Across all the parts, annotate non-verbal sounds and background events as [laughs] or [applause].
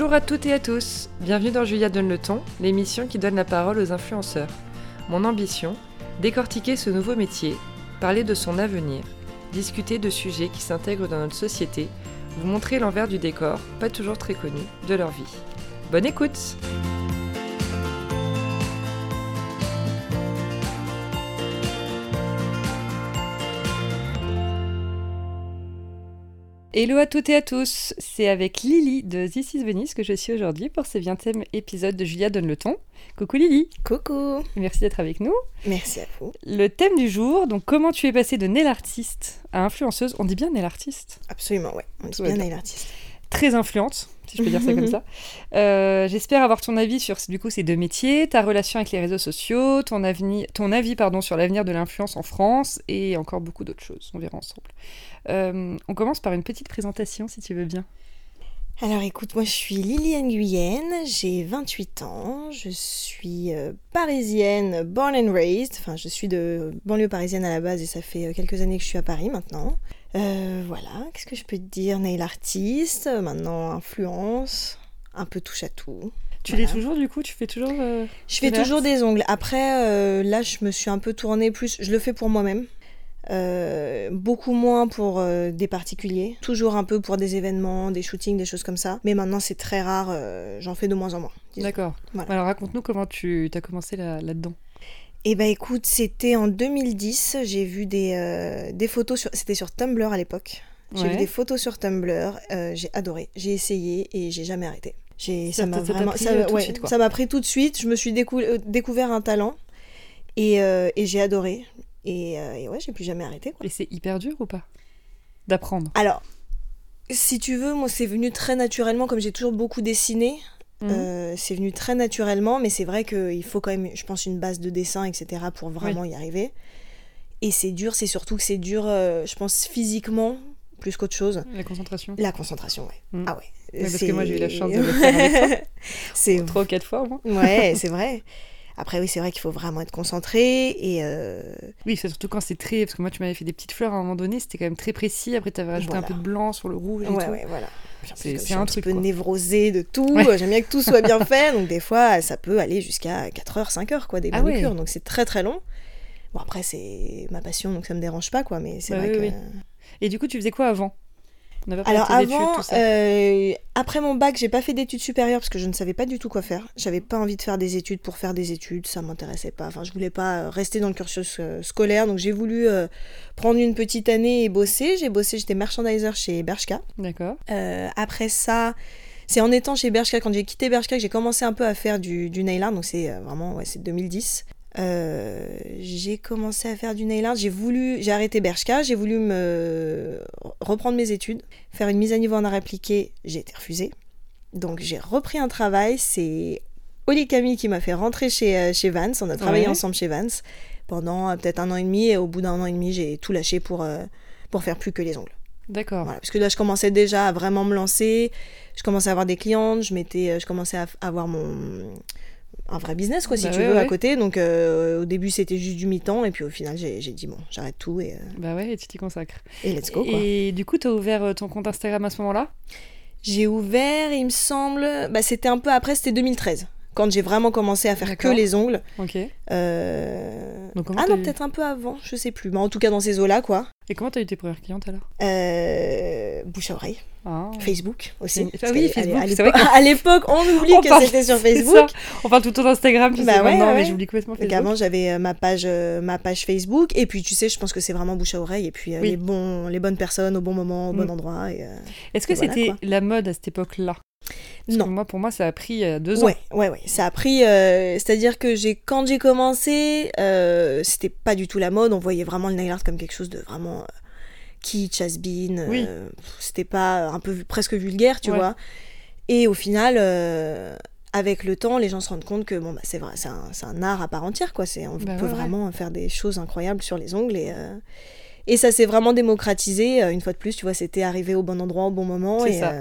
Bonjour à toutes et à tous, bienvenue dans Julia Donne le ton, l'émission qui donne la parole aux influenceurs. Mon ambition, décortiquer ce nouveau métier, parler de son avenir, discuter de sujets qui s'intègrent dans notre société, vous montrer l'envers du décor, pas toujours très connu, de leur vie. Bonne écoute Hello à toutes et à tous, c'est avec Lily de This is Venice que je suis aujourd'hui pour ce 20e épisode de Julia donne le ton. Coucou Lily Coucou Merci d'être avec nous. Merci à vous. Le thème du jour, donc comment tu es passée de nail artiste à influenceuse? On dit bien nail artiste? Absolument, ouais, on dit bien. nail artiste. Très influente, si je peux dire ça comme [laughs] ça. Euh, J'espère avoir ton avis sur du coup ces deux métiers, ta relation avec les réseaux sociaux, ton, avenir, ton avis pardon, sur l'avenir de l'influence en France et encore beaucoup d'autres choses. On verra ensemble. Euh, on commence par une petite présentation si tu veux bien. Alors écoute, moi je suis Liliane Guyenne, j'ai 28 ans, je suis euh, parisienne, born and raised, enfin je suis de banlieue parisienne à la base et ça fait euh, quelques années que je suis à Paris maintenant. Euh, voilà, qu'est-ce que je peux te dire? Nail artiste, maintenant influence, un peu touche à tout. Tu Voilà. l'es toujours du coup? Tu fais toujours euh, Je fais toujours des ongles. Après, là, je me suis un peu tournée plus. Je le fais pour moi-même. Euh, beaucoup moins pour euh, des particuliers. Toujours un peu pour des événements, des shootings, des choses comme ça. Mais maintenant, c'est très rare. euh, J'en fais de moins en moins. D'accord. Voilà. Alors raconte-nous comment tu as commencé là- là-dedans. Eh ben, écoute, c'était en 2010. J'ai vu des, des photos sur. C'était sur Tumblr à l'époque. J'ai vu des photos sur Tumblr. j'ai adoré. J'ai essayé et j'ai jamais arrêté. Ça m'a vraiment, pris, ça, euh, tout de ouais, pris tout de suite. Je me suis décou- euh, découvert un talent et, euh, et j'ai adoré. Et, euh, et ouais, j'ai plus jamais arrêté. Quoi. Et c'est hyper dur ou pas D'apprendre? Alors, si tu veux, moi, c'est venu très naturellement, comme j'ai toujours beaucoup dessiné. Mhm. euh, c'est venu très naturellement, mais c'est vrai qu'il faut quand même, je pense, une base de dessin, etc., pour vraiment y arriver. Et c'est dur, c'est surtout que c'est dur, euh, je pense, physiquement, plus qu'autre chose. La concentration? La concentration, ouais. Mhm. Ah ouais. Ouais, parce que moi, j'ai eu la chance de le faire avec [laughs] c'est Trois ou quatre fois au moins. Ouais, [laughs] c'est vrai. Après, oui, c'est vrai qu'il faut vraiment être concentré et euh, Oui, c'est surtout quand c'est très. Parce que moi, tu m'avais fait des petites fleurs à un moment donné, c'était quand même très précis. Après, tu avais rajouté un peu de blanc sur le rouge et ouais, tout. ouais, voilà. C'est- un un truc, peu quoi. névrosée de tout. Ouais. [laughs] J'aime bien que tout soit bien [laughs] fait, donc des fois, ça peut aller jusqu'à 4 heures, 5 heures, quoi, des Ah manucures. Donc c'est très très long. Bon, après, c'est ma passion, donc ça me dérange pas, quoi, mais c'est vrai que. oui. Et du coup, tu faisais quoi avant? On Alors avant, tout ça. euh, après mon bac, j'ai pas fait d'études supérieures parce que je ne savais pas du tout quoi faire. J'avais pas envie de faire des études pour faire des études, ça m'intéressait pas. Enfin, je voulais pas euh, rester dans le cursus euh, scolaire, donc j'ai voulu euh, prendre une petite année et bosser. J'ai bossé, j'étais merchandiser chez Bershka. D'accord. Euh, après ça, c'est en étant chez Bershka, quand j'ai quitté Bershka, que j'ai commencé un peu à faire du, du nail art, donc c'est vraiment, ouais, c'est 2010. Euh, j'ai commencé à faire du nail art, j'ai voulu, j'ai arrêté Bershka, j'ai voulu me reprendre mes études, faire une mise à niveau en art appliqué, j'ai été refusée. Donc j'ai repris un travail, c'est Oli Camille qui m'a fait rentrer chez, euh, chez Vans, on a travaillé Ouais. ensemble chez Vans pendant euh, peut-être un an et demi, et au bout d'un an et demi, j'ai tout lâché pour, euh, pour faire plus que les ongles. D'accord. Voilà, parce que là, je commençais déjà à vraiment me lancer. Je commençais à avoir des clientes. Je m'étais, je commençais à avoir mon un vrai business quoi, si Bah tu ouais, veux, ouais. à côté. Donc euh, au début, c'était juste du mi-temps, et puis au final, j'ai dit bon, j'arrête tout et, euh, Bah ouais, et tu t'y consacres. et let's go quoi. Et du coup, tu as ouvert euh, ton compte Instagram à ce moment-là? J'ai ouvert, il me semble, bah c'était un peu après, c'était 2013, quand j'ai vraiment commencé à faire que les ongles. Ok. Euh, Donc, Ah non, eu- peut-être un peu avant, je sais plus. Mais en tout cas, dans ces eaux-là, quoi. Et comment t'as eu tes premières clientes alors? Euh, bouche à oreille. Ah. Facebook aussi. Ah oui, Facebook, [laughs] À l'époque, on oublie On que parle- c'était sur Facebook. On parle tout le temps d'Instagram, tu Bah sais ouais, maintenant, mais ouais. j'oublie complètement Donc Facebook. avant j'avais euh, ma page euh, ma page Facebook et puis tu sais je pense que c'est vraiment bouche à oreille et puis euh, Oui. les bons les bonnes personnes au bon moment au bon Mm. endroit euh, Est-ce que voilà, c'était la mode à cette époque-là? Parce non que moi, pour moi, ça a pris euh, deux ans. ouais ouais ouais ça a pris euh, c'est à dire que j'ai quand j'ai commencé euh, c'était pas du tout la mode on voyait vraiment le nail art comme quelque chose de vraiment euh, kitsch has been Oui. c'était pas un peu presque vulgaire tu Ouais. vois et au final avec le temps, les gens se rendent compte que bon, bah, c'est vrai, c'est un, art à part entière, quoi. C'est, on Bah peut ouais, ouais. vraiment faire des choses incroyables sur les ongles et, et ça s'est vraiment démocratisé. Une fois de plus, tu vois, c'était arrivé au bon endroit au bon moment. C'est Et, ça.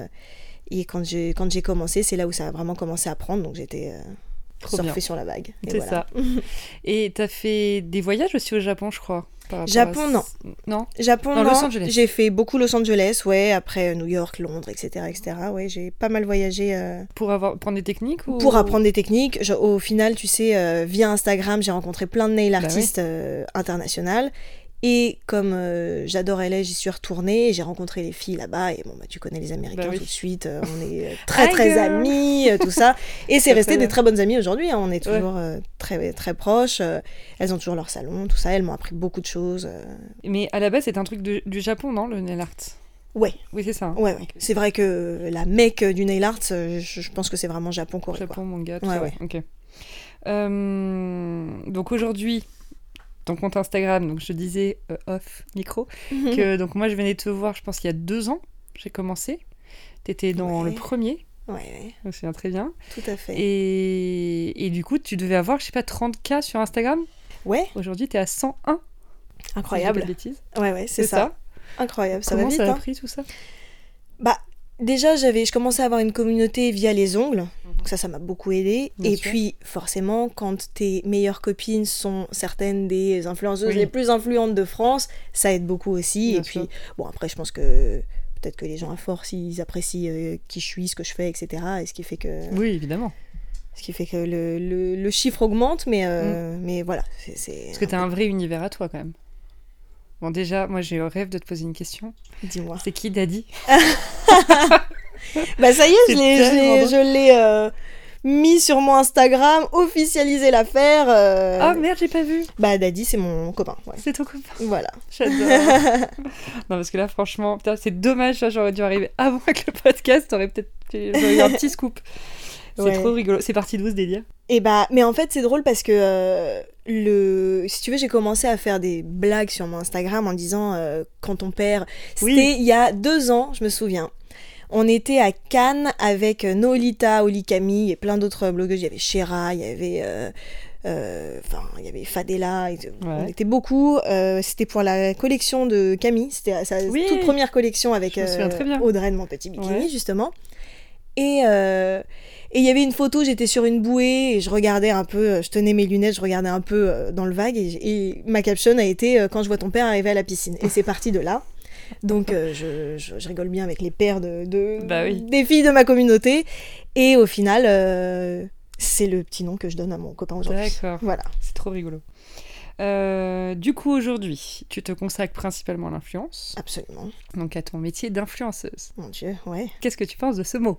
Et quand j'ai, quand j'ai commencé, c'est là où ça a vraiment commencé à prendre. Donc j'étais, euh, bien. sur la vague. C'est voilà. ça. [laughs] Et t'as fait des voyages aussi au Japon, je crois. Japon, à- non. Non Japon, Non, non. Los Angeles. J'ai fait beaucoup Los Angeles, ouais. Après euh, New York, Londres, etc., etc. Ouais, j'ai pas mal voyagé. euh, Pour avoir, prendre des techniques ou... Pour apprendre des techniques, Je- au final, tu sais, euh, via Instagram, j'ai rencontré plein de nail Bah artistes euh, internationales. Et comme euh, j'adore LA, j'y suis retournée et j'ai rencontré les filles là-bas. Et bon, bah, tu connais les Américains Bah oui. tout de suite. euh, on est euh, [laughs] très, très amis, euh, tout ça. Et c'est [laughs] resté des bien. très bonnes amies aujourd'hui. hein, On est toujours très, très proches. elles ont toujours leur salon, tout ça. Elles m'ont appris beaucoup de choses. Mais à la base, c'est un truc de- du Japon, non, le nail art? Ouais, Oui, c'est ça. hein. ouais, ouais. C'est vrai que la mecque du nail art, je, je pense que c'est vraiment Japon-Corée. quoi. Japon, manga, tout Ouais, ça. ouais. Ok. Donc aujourd'hui, ton compte Instagram, donc je disais euh, off micro, que donc moi je venais te voir, je pense qu'il y a deux ans, j'ai commencé. T'étais dans Ouais. le premier, Ouais, ouais, je me souviens très bien. tout à fait. Et, et du coup, tu devais avoir, je sais pas, 30K sur Instagram. Ouais, Aujourd'hui, t'es à 101. si je dis pas incroyable. bêtises. Ouais, ouais, c'est ça. Incroyable, ça Comment va vite. ça a hein. pris tout ça? Bah, déjà, j'avais, je commençais à avoir une communauté via les ongles. Donc ça, ça m'a beaucoup aidé. Bien Et sûr. puis, forcément, quand tes meilleures copines sont certaines des influenceuses Oui. les plus influentes de France, ça aide beaucoup aussi. Bien et puis, bon, après, je pense que peut-être que les gens à force, ils apprécient euh, qui je suis, ce que je fais, etc. Et ce qui fait que, Oui, évidemment. ce qui fait que le, le- le chiffre augmente. Mais, euh, mais voilà, c'est... Mm. Parce que t'as un vrai univers à toi quand même. Bon, déjà, moi j'ai le rêve de te poser une question. Dis-moi. C'est qui Daddy [laughs] Bah ça y est, je l'ai, euh, mis sur mon Instagram, officialisé l'affaire. euh, Ah merde, j'ai pas vu. Bah Daddy, c'est mon copain. ouais. C'est ton copain. Voilà. [laughs] J'adore. non, parce que là, franchement, putain, c'est dommage, j'aurais dû arriver avant avec le podcast. T'aurais peut-être eu un petit scoop. C'est Ouais. trop rigolo. C'est parti d'où ce délire? Et bah, mais en fait, c'est drôle parce que euh, le, si tu veux, j'ai commencé à faire des blagues sur mon Instagram en disant euh, quand ton père. C'était Oui. il y a deux ans, je me souviens. On était à Cannes avec euh, Nolita, Oli Camille et plein d'autres blogueuses. Il y avait Shera, il y avait. euh, euh, Enfin, il y avait Fadela, et- on était beaucoup. euh, C'était pour la collection de Camille, c'était sa Oui. toute première collection avec euh. Audrey de Mon Petit Bikini, Ouais. justement. Et et il y avait une photo, j'étais sur une bouée et je regardais un peu, euh, je tenais mes lunettes, je regardais un peu euh, dans le vague et, et ma caption a été euh, quand je vois ton père arriver à la piscine. Et c'est parti de là. Donc euh, je, je- je rigole bien avec les pères de, de- Bah oui. des filles de ma communauté. Et au final, euh, c'est le petit nom que je donne à mon copain aujourd'hui. D'accord. Voilà. C'est trop rigolo. Euh, du coup, aujourd'hui, tu te consacres principalement à l'influence, Absolument. donc à ton métier d'influenceuse. Mon Dieu, ouais. Qu'est-ce que tu penses de ce mot?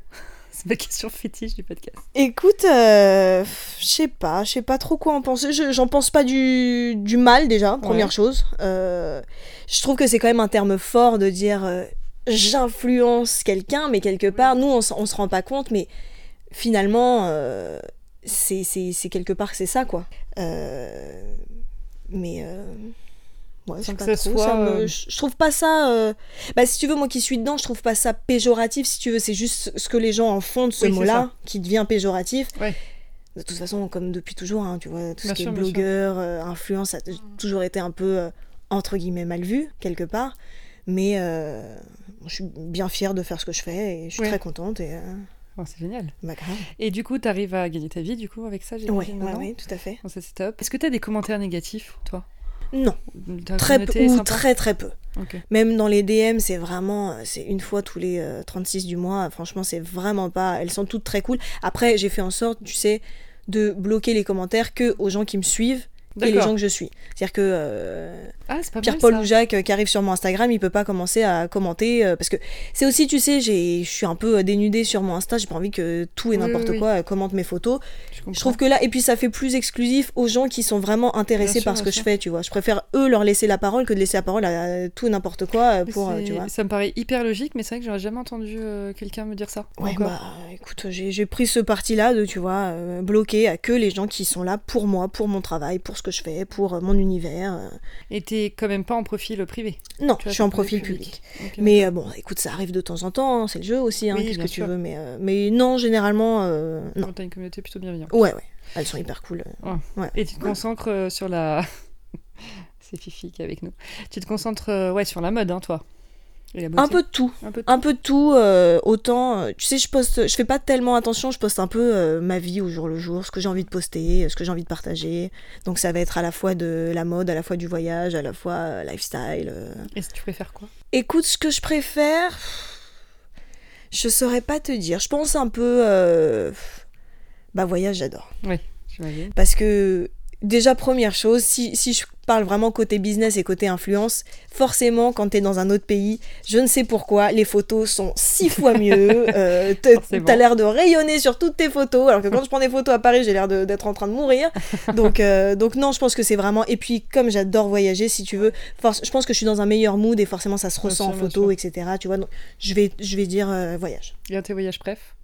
C'est ma question fétiche du podcast. Écoute, euh, je sais pas, je sais pas trop quoi en penser. Je- J'en pense pas du, du mal déjà, première Ouais. chose. Euh, je trouve que c'est quand même un terme fort de dire euh, j'influence quelqu'un, mais quelque part, nous on, on se rend pas compte, mais finalement, c'est quelque part que c'est ça quoi. Mais. Ouais, que ça trop, soit, ça me- euh, je trouve pas ça. euh, Bah, si tu veux, moi qui suis dedans, je trouve pas ça péjoratif. Si tu veux, c'est juste ce que les gens en font de ce Oui, mot-là qui devient péjoratif. Ouais. De toute façon, comme depuis toujours, hein, tu vois, tout Bien ce qui sûr, est blogueur, euh, influence, ça a toujours été un peu, euh, entre guillemets, mal vu, quelque part. Mais je suis bien fière de faire ce que je fais et je suis Ouais. très contente. Et, Oh, c'est génial. bah. Et du coup, tu arrives à gagner ta vie, du coup, avec ça, j'imagine, ouais, ouais, tout à fait. Bon, ça, c'est top. Est-ce que tu as des commentaires négatifs, toi? Non, très peu, ou très très peu. Même dans les DM, c'est vraiment, euh, c'est une fois tous les euh, 36 du mois. Franchement, c'est vraiment pas. Elles sont toutes très cool. Après, j'ai fait en sorte, tu sais, de bloquer les commentaires que aux gens qui me suivent et les gens que je suis. C'est-à-dire que euh, Ah, Pierre-Paul ou. Jacques euh, qui arrive sur mon Instagram, il peut pas commencer à commenter euh, parce que c'est aussi, tu sais, je suis un peu dénudée sur mon Insta. J'ai pas envie que tout et n'importe oui, oui. quoi commente mes photos. Je, trouve que là, et puis ça fait plus exclusif aux gens qui sont vraiment intéressés sûr, par ce que sûr. je fais, tu vois. Je préfère eux leur laisser la parole que de laisser la parole à tout et n'importe quoi pour, tu vois. Ça me paraît hyper logique, mais c'est vrai que j'aurais jamais entendu quelqu'un me dire ça. Ouais, encore. bah écoute, j'ai pris ce parti-là de, tu vois, bloquer à que les gens qui sont là pour moi, pour mon travail, pour ce que je fais, pour euh, mon univers. euh. Et t'es quand même pas en profil privé. Non, je suis en profil public. Mais euh, bon, écoute, ça arrive de temps en temps, hein, c'est le jeu aussi, hein, Oui, qu'est-ce que tu veux, mais, mais non, généralement, non. T'as une communauté plutôt bienveillante. Ouais, ouais, elles sont hyper cool. Et tu te concentres sur la. [laughs] c'est Fifi qui est avec nous. Tu te concentres ouais, sur la mode, hein, toi. Un peu de tout. Un peu de, tout. Euh, autant, euh, tu sais, je poste, je fais pas tellement attention, je poste un peu euh, ma vie au jour le jour, ce que j'ai envie de poster, ce que j'ai envie de partager. Donc ça va être à la fois de la mode, à la fois du voyage, à la fois lifestyle. Et tu préfères quoi? Écoute, ce que je préfère, je saurais pas te dire. Je pense un peu, bah voyage, j'adore. Oui, j'imagine. Parce que déjà première chose, si, si je parle vraiment côté business et côté influence, forcément, quand tu es dans un autre pays, je ne sais pourquoi, les photos sont six [laughs] fois mieux. euh, as l'air de rayonner sur toutes tes photos, alors que quand je prends des photos à Paris, j'ai l'air d'être en train de mourir. [laughs] Donc, euh, donc non, je pense que c'est vraiment. Et puis, comme j'adore voyager, si tu veux, je pense que je suis dans un meilleur mood et forcément, ça se ressent en photo, etc. Tu vois, donc, je vais, je vais dire euh, voyage. Et tes voyages bref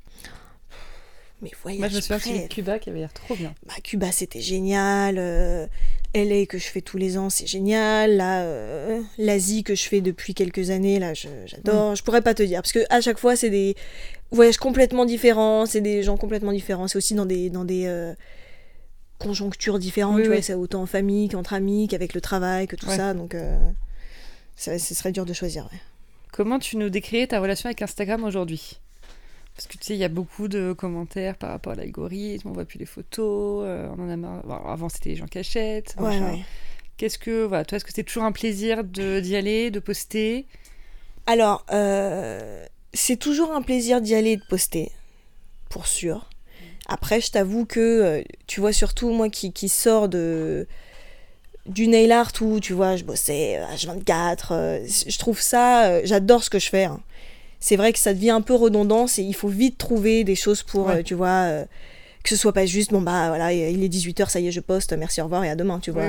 mais voyage Moi, je me souviens de Cuba qui avait l'air trop bien. Bah, Cuba, c'était génial. Euh, LA que je fais tous les ans, c'est génial. Là, euh, l'Asie que je fais depuis quelques années, là, j'adore. Mm. Je pourrais pas te dire parce que à chaque fois, c'est des voyages complètement différents, c'est des gens complètement différents. C'est aussi dans des dans des euh, conjonctures différentes. tu vois, c'est autant en famille qu'entre amis, qu'avec le travail, que tout ça. Donc, euh, ce serait dur de choisir. Comment tu nous décris ta relation avec Instagram aujourd'hui? Parce que tu sais, il y a beaucoup de commentaires par rapport à l'algorithme, on voit plus les photos, euh, on en a marre. avant, c'était les gens qui achètent. Qu'est-ce que, voilà, toi, est-ce que c'est toujours un plaisir d'y aller, de poster? Alors, euh, c'est toujours un plaisir d'y aller et de poster, pour sûr. Après, je t'avoue que, euh, tu vois, surtout moi qui, qui sors de du nail art où, tu vois, je bossais H24, je trouve ça, j'adore ce que je fais. Hein c'est vrai que ça devient un peu redondant, et il faut vite trouver des choses pour, euh, tu vois, euh, que ce soit pas juste, bon bah voilà, il est 18h, ça y est, je poste, merci, au revoir et à demain, tu vois.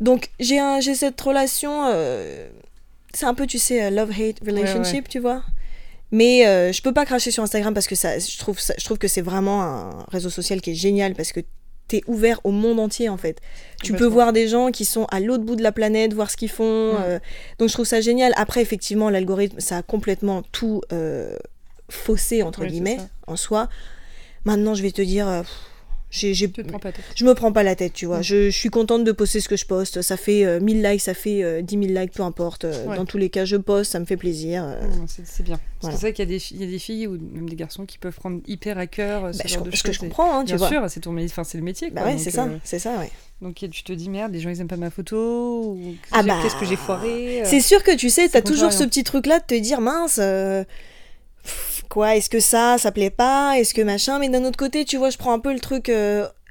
Donc j'ai un, cette relation, euh, c'est un peu, tu sais, love-hate relationship, tu vois. Mais je peux pas cracher sur Instagram parce que ça, je, trouve je trouve que c'est vraiment un réseau social qui est génial parce que t'es ouvert au monde entier en fait. Tu peux voir des gens qui sont à l'autre bout de la planète, voir ce qu'ils font. Euh, donc je trouve ça génial. Après, effectivement, l'algorithme, ça a complètement tout euh, faussé, entre guillemets, en soi. Maintenant, je vais te dire, euh, j'ai, je me prends pas la tête, tu vois. Mm. Je, suis contente de poster ce que je poste. Ça fait 1000 euh, likes, ça fait 10 000 likes, peu importe. Euh, dans tous les cas, je poste, ça me fait plaisir. Euh. c'est, bien. C'est ça qu'il y, y, a des filles ou même des garçons qui peuvent prendre hyper à cœur ce bah, genre de choses. que je comprends, hein, tu bien sûr, c'est, ton, enfin, c'est le métier. Bah ouais, c'est ça, c'est ça, ouais. Donc tu te dis merde, les gens ils aiment pas ma photo ou ah bah, qu'est-ce que j'ai foiré C'est sûr que tu sais, t'as toujours ce petit truc là de te dire mince quoi, est-ce que ça, ça plaît pas, est-ce que machin, mais d'un autre côté, tu vois, je prends un peu le truc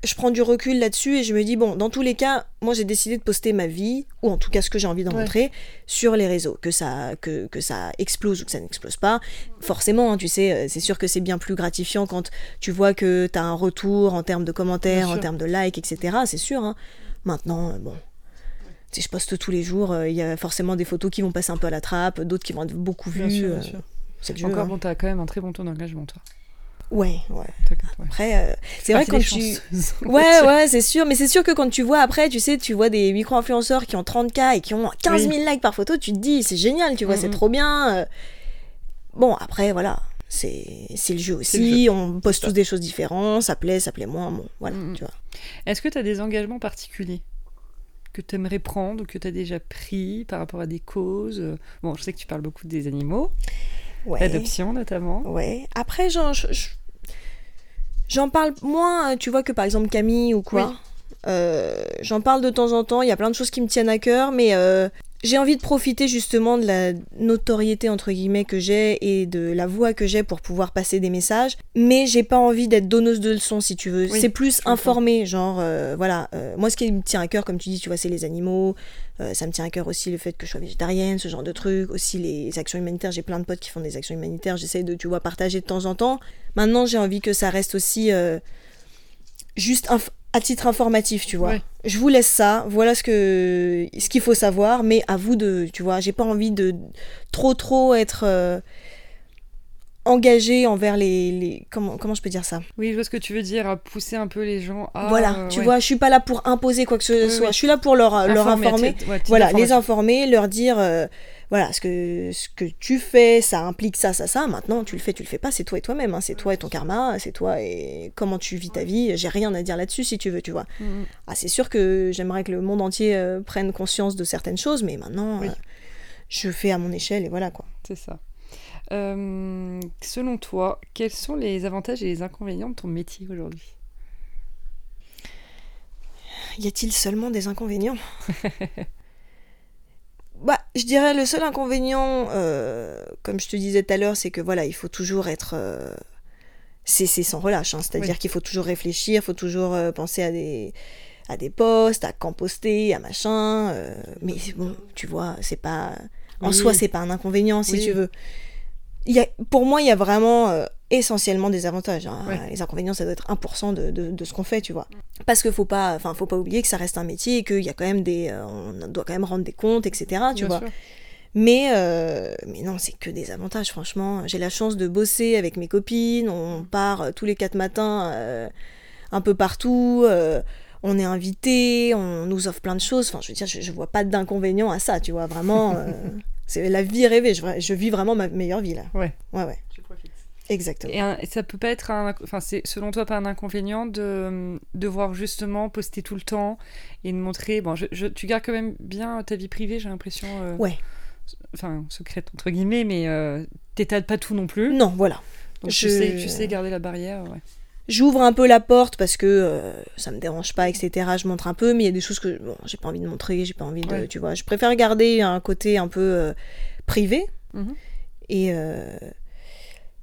je prends du recul là-dessus et je me dis, bon, dans tous les cas, moi j'ai décidé de poster ma vie, ou en tout cas ce que j'ai envie d'en montrer, sur les réseaux. Que ça, que, que ça explose ou que ça n'explose pas. Forcément, hein, tu sais, euh, c'est sûr que c'est bien plus gratifiant quand tu vois que tu as un retour en termes de commentaires, en termes de likes, etc. C'est sûr. Hein. Maintenant, euh, bon. Si je poste tous les jours, euh, il y a forcément des photos qui vont passer un peu à la trappe, d'autres qui vont être beaucoup vues. Bien sûr, Encore, hein. bon, t'as quand même un très bon taux d'engagement, toi. Ouais, ouais. Après, euh, c'est vrai quand tu. Ouais, ouais, c'est sûr. Mais c'est sûr que quand tu vois après, tu sais, tu vois des micro-influenceurs qui ont 30K et qui ont 15 000 likes par photo, tu te dis, c'est génial, tu vois, c'est trop bien. Euh. Bon, après, voilà. C'est le jeu aussi. On poste tous des choses différentes. Ça plaît, ça plaît moins. Bon, voilà, tu vois. Est-ce que tu as des engagements particuliers que tu aimerais prendre ou que tu as déjà pris par rapport à des causes? Bon, je sais que tu parles beaucoup des animaux. Ouais. L'adoption notamment. Ouais. Après, J'en parle moins, tu vois, que par exemple Camille ou quoi. Euh, j'en parle de temps en temps, il y a plein de choses qui me tiennent à cœur, mais euh, j'ai envie de profiter justement de la notoriété entre guillemets que j'ai et de la voix que j'ai pour pouvoir passer des messages, mais j'ai pas envie d'être donneuse de leçons si tu veux. c'est plus informé, genre euh, voilà. moi, ce qui me tient à cœur, comme tu dis, tu vois, c'est les animaux. ça me tient à cœur aussi le fait que je sois végétarienne, ce genre de trucs. Aussi les actions humanitaires. J'ai plein de potes qui font des actions humanitaires. J'essaie de, tu vois, partager de temps en temps. Maintenant, j'ai envie que ça reste aussi euh, juste à titre informatif, tu vois. Je vous laisse ça, voilà ce que ce qu'il faut savoir, mais à vous de, tu vois, j'ai pas envie de trop trop être euh, engagé envers les, comment comment je peux dire ça? Oui, je vois ce que tu veux dire, à pousser un peu les gens à Voilà, tu vois, je suis pas là pour imposer quoi que ce soit, je suis là pour leur leur informer, voilà, les informer, leur dire euh, voilà, ce que, ce que tu fais, ça implique ça, ça, ça. Maintenant, tu le fais, tu le fais pas, c'est toi et toi-même. Hein. C'est toi et ton karma, c'est toi et comment tu vis ta vie. J'ai rien à dire là-dessus si tu veux, tu vois. Mm. Ah, c'est sûr que j'aimerais que le monde entier euh, prenne conscience de certaines choses, mais maintenant, euh, je fais à mon échelle et voilà quoi. C'est ça. Euh, selon toi, quels sont les avantages et les inconvénients de ton métier aujourd'hui? Y a-t-il seulement des inconvénients? [laughs] Bah, je dirais le seul inconvénient, euh, comme je te disais tout à l'heure, c'est que voilà, il faut toujours être. euh, c'est sans relâche, hein. c'est-à-dire Oui. qu'il faut toujours réfléchir, il faut toujours euh, penser à des à des posts, à quand poster, à machin. mais bon, tu vois, c'est pas. En Oui. soi, c'est pas un inconvénient si Oui. tu veux. Il y a, pour moi, il y a vraiment essentiellement des avantages. hein. Ouais. Les inconvénients, ça doit être 1% de, de, de ce qu'on fait, tu vois. Parce qu'il faut pas, enfin, faut pas oublier que ça reste un métier et qu'il y a quand même des, euh, on doit quand même rendre des comptes, etc. Tu Bien vois. sûr. Mais, euh, mais non, c'est que des avantages, franchement. J'ai la chance de bosser avec mes copines. On part euh, tous les quatre matins euh, un peu partout. on est invité, on nous offre plein de choses. Enfin, je veux dire, je, je vois pas d'inconvénient à ça, tu vois. Vraiment, [laughs] c'est la vie rêvée. Je, je vis vraiment ma meilleure vie, là. Ouais. Ouais. Exactement. Et, un- et ça peut pas être un, enfin c'est selon toi pas un inconvénient de devoir justement poster tout le temps et de montrer. Bon, je, je- tu gardes quand même bien ta vie privée, j'ai l'impression. euh, Ouais. Enfin secrète entre guillemets, mais euh, t'étales pas tout non plus. Non, voilà. Donc je- tu sais, tu sais garder la barrière. Ouais. J'ouvre un peu la porte parce que euh, ça me dérange pas, etc. Je montre un peu, mais il y a des choses que bon, j'ai pas envie de montrer, j'ai pas envie de. Ouais. Tu vois, je préfère garder un côté un peu euh, privé. Mhm. Et.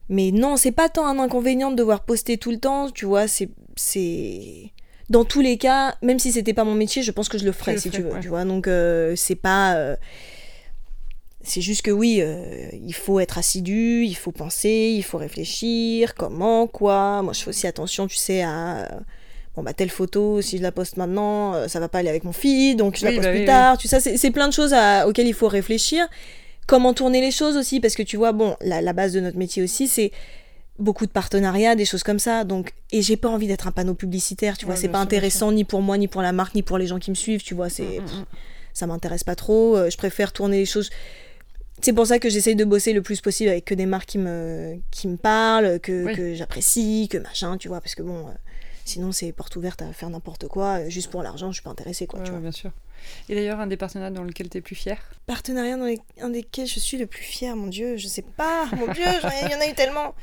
Mais non, c'est pas tant un inconvénient de devoir poster tout le temps, tu vois, c'est. c'est... Dans tous les cas, même si c'était pas mon métier, je pense que je le ferais, si ferais, tu veux, ouais. tu vois. Donc, euh, c'est pas. euh, C'est juste que oui, euh, il faut être assidu, il faut penser, il faut réfléchir, comment, quoi. Moi, je fais aussi attention, tu sais, à. Bon, bah, telle photo, si je la poste maintenant, ça va pas aller avec mon feed, donc je la poste bah plus oui, tard. Tu sais, c'est c'est plein de choses à- auxquelles il faut réfléchir. Comment tourner les choses aussi, parce que tu vois, bon, la, la base de notre métier aussi, c'est beaucoup de partenariats, des choses comme ça. Donc, et j'ai pas envie d'être un panneau publicitaire, tu vois, Ouais, c'est pas sûr, intéressant ni pour moi, ni pour la marque, ni pour les gens qui me suivent, tu vois, c'est Mm, mm, mm. ça m'intéresse pas trop. euh, je préfère tourner les choses. C'est pour ça que j'essaye de bosser le plus possible avec que des marques qui me, qui me parlent, que, Oui. que j'apprécie, que machin, tu vois, parce que bon, euh, sinon c'est porte ouverte à faire n'importe quoi, juste pour l'argent, je suis pas intéressée, quoi, Ouais, tu vois. bien sûr. Et d'ailleurs, un des partenariats dans lequel tu es plus fier Partenariat dans les, un desquels je suis le plus fière, mon dieu, je sais pas, mon dieu, il y en a eu tellement.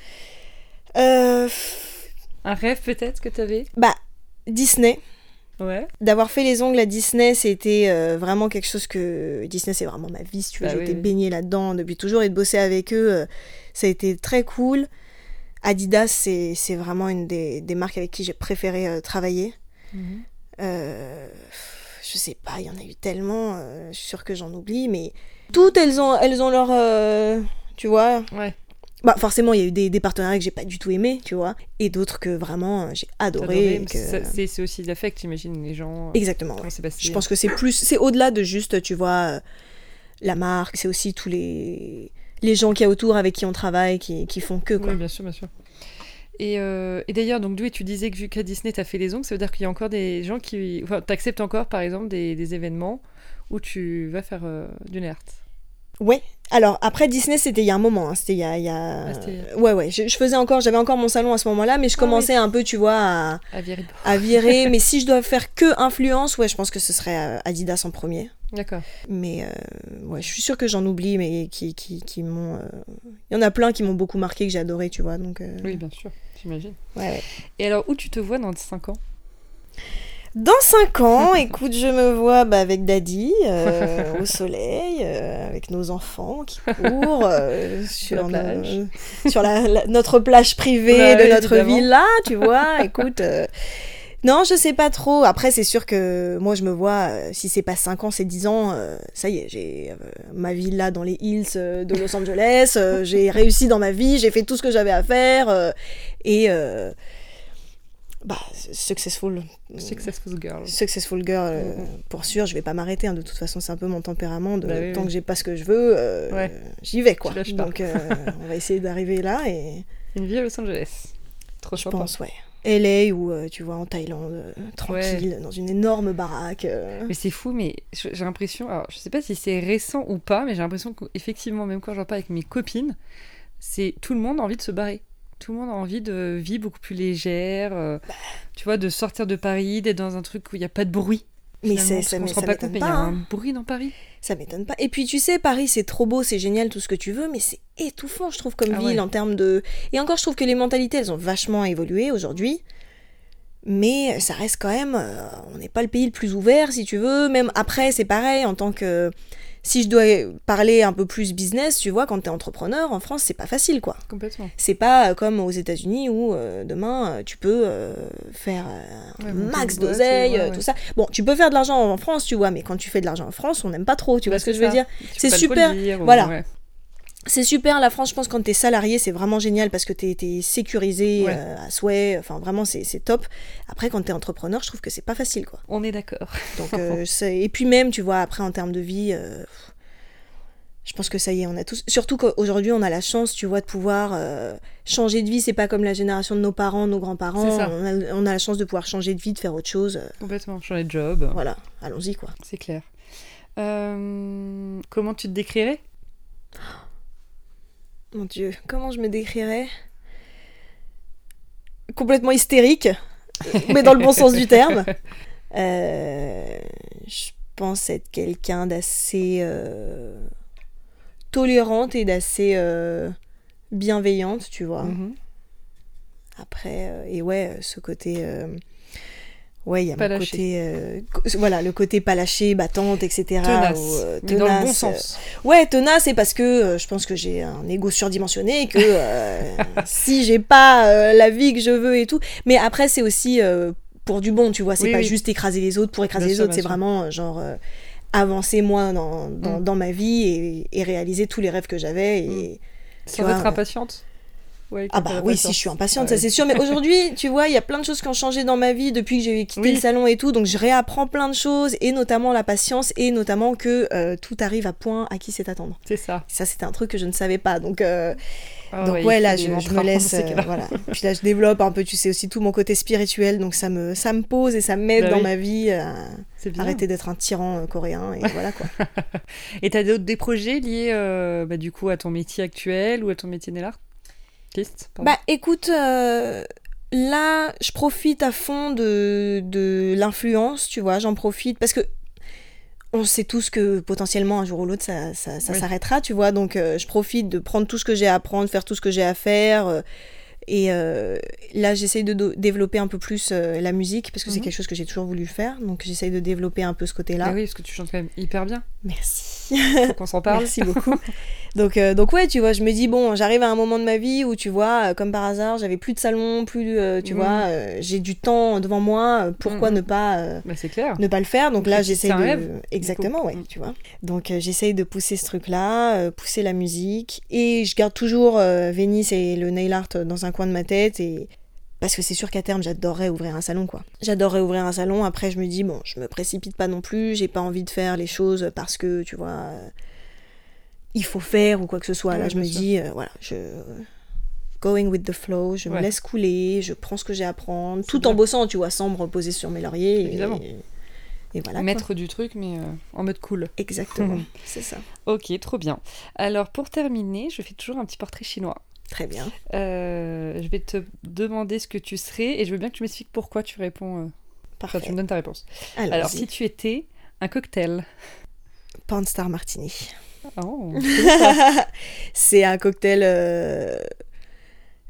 Euh, Un rêve peut-être que tu avais bah, Disney. Ouais. D'avoir fait les ongles à Disney, c'était euh, vraiment quelque chose que. Disney, c'est vraiment ma vie, si tu veux. Bah J'ai oui, été oui. baignée là-dedans depuis toujours et de bosser avec eux, euh, ça a été très cool. Adidas, c'est vraiment une des, des marques avec qui j'ai préféré euh, travailler. Mhm. Euh, je sais pas, il y en a eu tellement, euh, je suis sûre que j'en oublie, mais toutes elles ont, elles ont leur. euh, tu vois Ouais. Bah, forcément, il y a eu des, des partenariats que j'ai pas du tout aimés, tu vois, et d'autres que vraiment j'ai adoré. que- C'est aussi l'affect, j'imagine, les gens. Exactement. Passé Je pense que c'est plus, c'est au-delà de juste, tu vois, la marque, c'est aussi tous les, les gens qu'il y a autour avec qui on travaille, qui, qui font que, quoi. Oui, bien sûr, bien sûr. Et, euh, et d'ailleurs, donc, Doué, tu disais que vu qu'à Disney, t'as fait les ongles, ça veut dire qu'il y a encore des gens qui. Enfin, t'acceptes encore, par exemple, des, des événements où tu vas faire euh, du art. Ouais. Alors, après Disney, c'était il y a un moment, hein, c'était il y a... il y a- Ah, c'était- Ouais, ouais, je, je faisais encore, j'avais encore mon salon à ce moment-là, mais je Ah commençais un peu, tu vois, à, À virer à virer. [laughs] mais si je dois faire que influence, ouais, je pense que ce serait euh, Adidas en premier. D'accord. Mais euh, ouais, je suis sûre que j'en oublie, mais qui, qui, qui m'ont... euh, Il y en a plein qui m'ont beaucoup marqué, que j'ai adoré, tu vois, donc... euh, Oui, bien sûr, j'imagine. ouais, ouais. Et alors, où tu te vois dans 5 ans? Dans 5 ans, [laughs] écoute, je me vois bah, avec Daddy, euh, au soleil, euh, avec nos enfants qui courent euh, [laughs] sur, la nos- plage. sur la- la- notre plage privée Ouais, de notre évidemment. villa, tu vois. écoute, [laughs] non, je sais pas trop. Après, c'est sûr que moi, je me vois, euh, si c'est pas 5 ans, c'est 10 ans, euh, ça y est, j'ai euh, ma villa dans les hills euh, de Los Angeles, euh, [laughs] j'ai réussi dans ma vie, j'ai fait tout ce que j'avais à faire, euh, et... euh, bah, successful. Successful girl. Successful girl, euh, pour sûr, je vais pas m'arrêter. hein. De toute façon, c'est un peu mon tempérament. De, Bah oui, tant oui. que j'ai pas ce que je veux, euh, Ouais. j'y vais quoi. Donc, euh, on va essayer d'arriver là et Une vie à Los Angeles. Trop je pense, ouais. LA ou euh, tu vois en Thaïlande, euh, tranquille, dans une énorme baraque. euh. Mais c'est fou, mais j'ai l'impression, alors je sais pas si c'est récent ou pas, mais j'ai l'impression qu'effectivement, même quand j'en parle avec mes copines, c'est tout le monde a envie de se barrer. Tout le monde a envie de vie beaucoup plus légère, Bah. tu vois, de sortir de Paris, d'être dans un truc où il n'y a pas de bruit. Mais c'est ça, mais ça pas compte, mais il y pas. a hein. un bruit dans Paris. Ça m'étonne pas. Et puis tu sais, Paris, c'est trop beau, c'est génial, tout ce que tu veux, mais c'est étouffant, je trouve, comme Ah ville ouais. en termes de. Et encore, je trouve que les mentalités, elles ont vachement évolué aujourd'hui. Mais ça reste quand même. euh, on n'est pas le pays le plus ouvert, si tu veux. Même après, c'est pareil, en tant que. Si je dois parler un peu plus business, tu vois, quand t'es entrepreneur, en France, c'est pas facile, quoi. Complètement. C'est pas euh, comme aux États-Unis où euh, demain euh, tu peux euh, faire Ouais, un max d'oseille, ouais, ouais. tout ça. Bon, tu peux faire de l'argent en France, tu vois, mais quand tu fais de l'argent en France, on n'aime pas trop, tu vois ce que je veux dire? C'est super. dire, Voilà. C'est super la France, je pense, quand t'es salarié, c'est vraiment génial parce que t'es es sécurisé Ouais. euh, à souhait, enfin vraiment c'est top. Après, quand t'es entrepreneur, je trouve que c'est pas facile, quoi. On est d'accord. [laughs] Donc, euh, [laughs] et puis même, tu vois, après en termes de vie, euh, je pense que ça y est, on a tous. Surtout qu'aujourd'hui, on a la chance, tu vois, de pouvoir changer de vie. C'est pas comme la génération de nos parents, nos grands-parents. On a, on a la chance de pouvoir changer de vie, de faire autre chose. Complètement. Changer de job. Voilà, allons-y, quoi. C'est clair. Comment tu te décrirais? Mon Dieu, comment je me décrirais? Complètement hystérique, mais dans le bon sens du terme. [laughs] Euh, je pense être quelqu'un d'assez euh, tolérante et d'assez euh, bienveillante, tu vois. Mhm. Après, et ouais, ce côté. Euh, ouais, il y a lâché. côté. euh, voilà, le côté pas lâché, battante, etc. Tenace. ou, euh, mais dans le bon tenace, sens. euh, Ouais, tenace, c'est parce que euh, je pense que j'ai un ego surdimensionné et que euh, [laughs] si j'ai pas euh, la vie que je veux et tout. Mais après, c'est aussi euh, pour du bon, tu vois. C'est Oui, pas oui. juste écraser les autres pour écraser Bien les sûr, autres. C'est vraiment euh, genre euh, avancer moi dans, dans, Mm. dans ma vie et, et réaliser tous les rêves que j'avais. Et, Sans vois, être euh, impatiente Ouais, ah bah oui, si je suis impatiente, Ah ça ouais. c'est sûr. Mais [laughs] aujourd'hui, tu vois, il y a plein de choses qui ont changé dans ma vie depuis que j'ai quitté Oui. le salon et tout. Donc je réapprends plein de choses, et notamment la patience, et notamment que euh, tout arrive à point à qui c'est attendre. C'est ça. Ça, c'était un truc que je ne savais pas. Donc, euh, Ah donc ouais, là, je, me laisse. euh, voilà. Puis là, je développe un peu, tu sais, aussi tout mon côté spirituel. Donc ça me, ça me pose et ça m'aide Bah dans oui. ma vie à arrêter d'être un tyran coréen. Et voilà quoi. [laughs] Et t'as d'autres des projets liés bah, du coup à ton métier actuel ou à ton métier nail pardon. Bah écoute, euh, là, je profite à fond de, de l'influence, tu vois, j'en profite parce que on sait tous que potentiellement un jour ou l'autre ça, ça, ça Oui. s'arrêtera, tu vois, donc euh, je profite de prendre tout ce que j'ai à apprendre, faire tout ce que j'ai à faire. euh, et euh, là, j'essaye de développer un peu plus euh, la musique parce que c'est Mhm. quelque chose que j'ai toujours voulu faire. Donc, j'essaye de développer un peu ce côté-là. Ah oui, parce que tu chantes quand même hyper bien. Merci. Faut qu'on s'en parle. Merci beaucoup. donc, euh, donc ouais, tu vois, je me dis, bon, j'arrive à un moment de ma vie où, tu vois, comme par hasard, j'avais plus de salon, plus, tu Mhm. vois, j'ai du temps devant moi, pourquoi Mhm. ne pas... Bah, c'est clair. ne pas le faire, donc là j'essaye de... rêve, Exactement, ouais, tu vois. Donc j'essaye de pousser ce truc-là, pousser la musique, et je garde toujours Vénice et le nail art dans un coin de ma tête, et... Parce que c'est sûr qu'à terme, j'adorerais ouvrir un salon, quoi. J'adorerais ouvrir un salon. Après, je me dis, bon, je me précipite pas non plus. J'ai pas envie de faire les choses parce que, tu vois, il faut faire ou quoi que ce soit. Là, Ouais, je me sûr. dis, euh, voilà, je. Going with the flow, je Ouais. me laisse couler, je prends ce que j'ai à prendre, tout bien. en bossant, tu vois, sans me reposer sur mes lauriers. et- Évidemment. Et, voilà. quoi. Maître du truc, mais euh, en mode cool. Exactement, [laughs] c'est ça. Ok, trop bien. Alors pour terminer, je fais toujours un petit portrait chinois. Très bien. Euh, je vais te demander ce que tu serais et je veux bien que tu m'expliques pourquoi tu réponds. euh, Enfin, Parfait. tu me donnes ta réponse. Alors, Alors, si tu étais un cocktail. Star Martini. Oh, [laughs] c'est un cocktail. euh,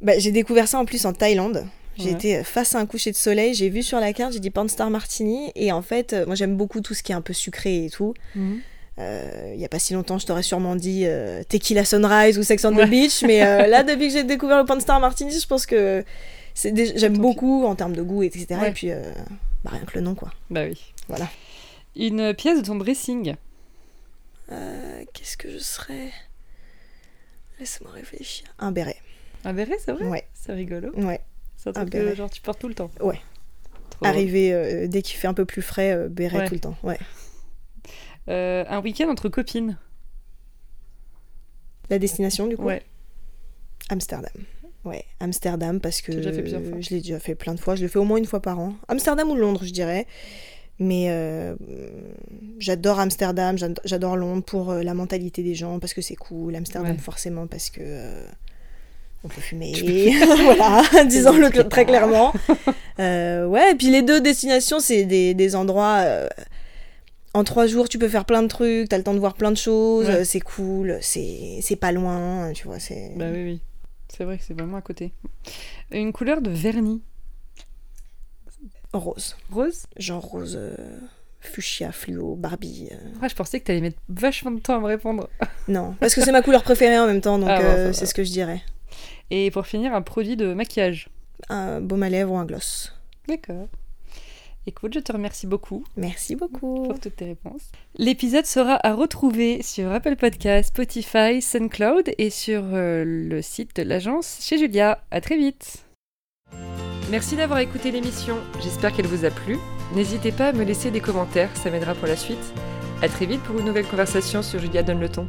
bah, j'ai découvert ça en plus en Thaïlande. J'ai Ouais. été face à un coucher de soleil, j'ai vu sur la carte, j'ai dit Star Martini. Et en fait, euh, moi j'aime beaucoup tout ce qui est un peu sucré et tout. Mhm. Il y a pas si longtemps, je t'aurais sûrement dit euh, Tequila Sunrise ou Sex on Ouais. the Beach. Mais euh, là, [laughs] depuis que j'ai découvert le Star Martini, je pense que j'aime beaucoup en termes de goût, etc. Ouais. Et puis, euh, bah, rien que le nom, quoi. Bah oui. Voilà. Une pièce de ton dressing. Euh, Qu'est-ce que je serais? Laisse-moi réfléchir. Un béret. Un béret, c'est vrai? Ouais, C'est rigolo. ouais. C'est un truc que genre, tu portes tout le temps. Ouais. Trop. Arriver euh, dès qu'il fait un peu plus frais, euh, béret Ouais. tout le temps. Ouais. Euh, un week-end entre copines. La destination, du coup Ouais. Amsterdam. Ouais, Amsterdam parce que Tu l'as déjà fait plusieurs fois je l'ai déjà fait plein de fois. Je le fais au moins une fois par an. Amsterdam ou Londres, je dirais. Mais euh, j'adore Amsterdam, j'ado- j'adore Londres pour euh, la mentalité des gens, parce que c'est cool. Amsterdam, Ouais. forcément, parce que euh, on peut fumer. [laughs] Voilà, [laughs] disons-le très clairement. Euh, ouais, et puis les deux destinations, c'est des, des endroits. En trois jours, tu peux faire plein de trucs, t'as le temps de voir plein de choses, Ouais. c'est cool, c'est pas loin, tu vois. c'est Bah oui, oui. C'est vrai que c'est vraiment à côté. Une couleur de vernis. Rose. Rose? Genre rose euh, fuchsia, fluo, Barbie. euh. Ah, je pensais que t'allais mettre vachement de temps à me répondre. [laughs] Non, parce que c'est ma couleur préférée en même temps, donc Ah bon, euh, c'est ce que je dirais. Et pour finir, un produit de maquillage. Un baume à lèvres ou un gloss. D'accord. Écoute, je te remercie beaucoup Merci beaucoup. pour toutes tes réponses. L'épisode sera à retrouver sur Apple Podcast, Spotify, SoundCloud et sur euh, le site de l'agence chez Julia. À très vite. Merci d'avoir écouté l'émission, j'espère qu'elle vous a plu. N'hésitez pas à me laisser des commentaires, ça m'aidera pour la suite. A très vite pour une nouvelle conversation sur Julia Donne le ton.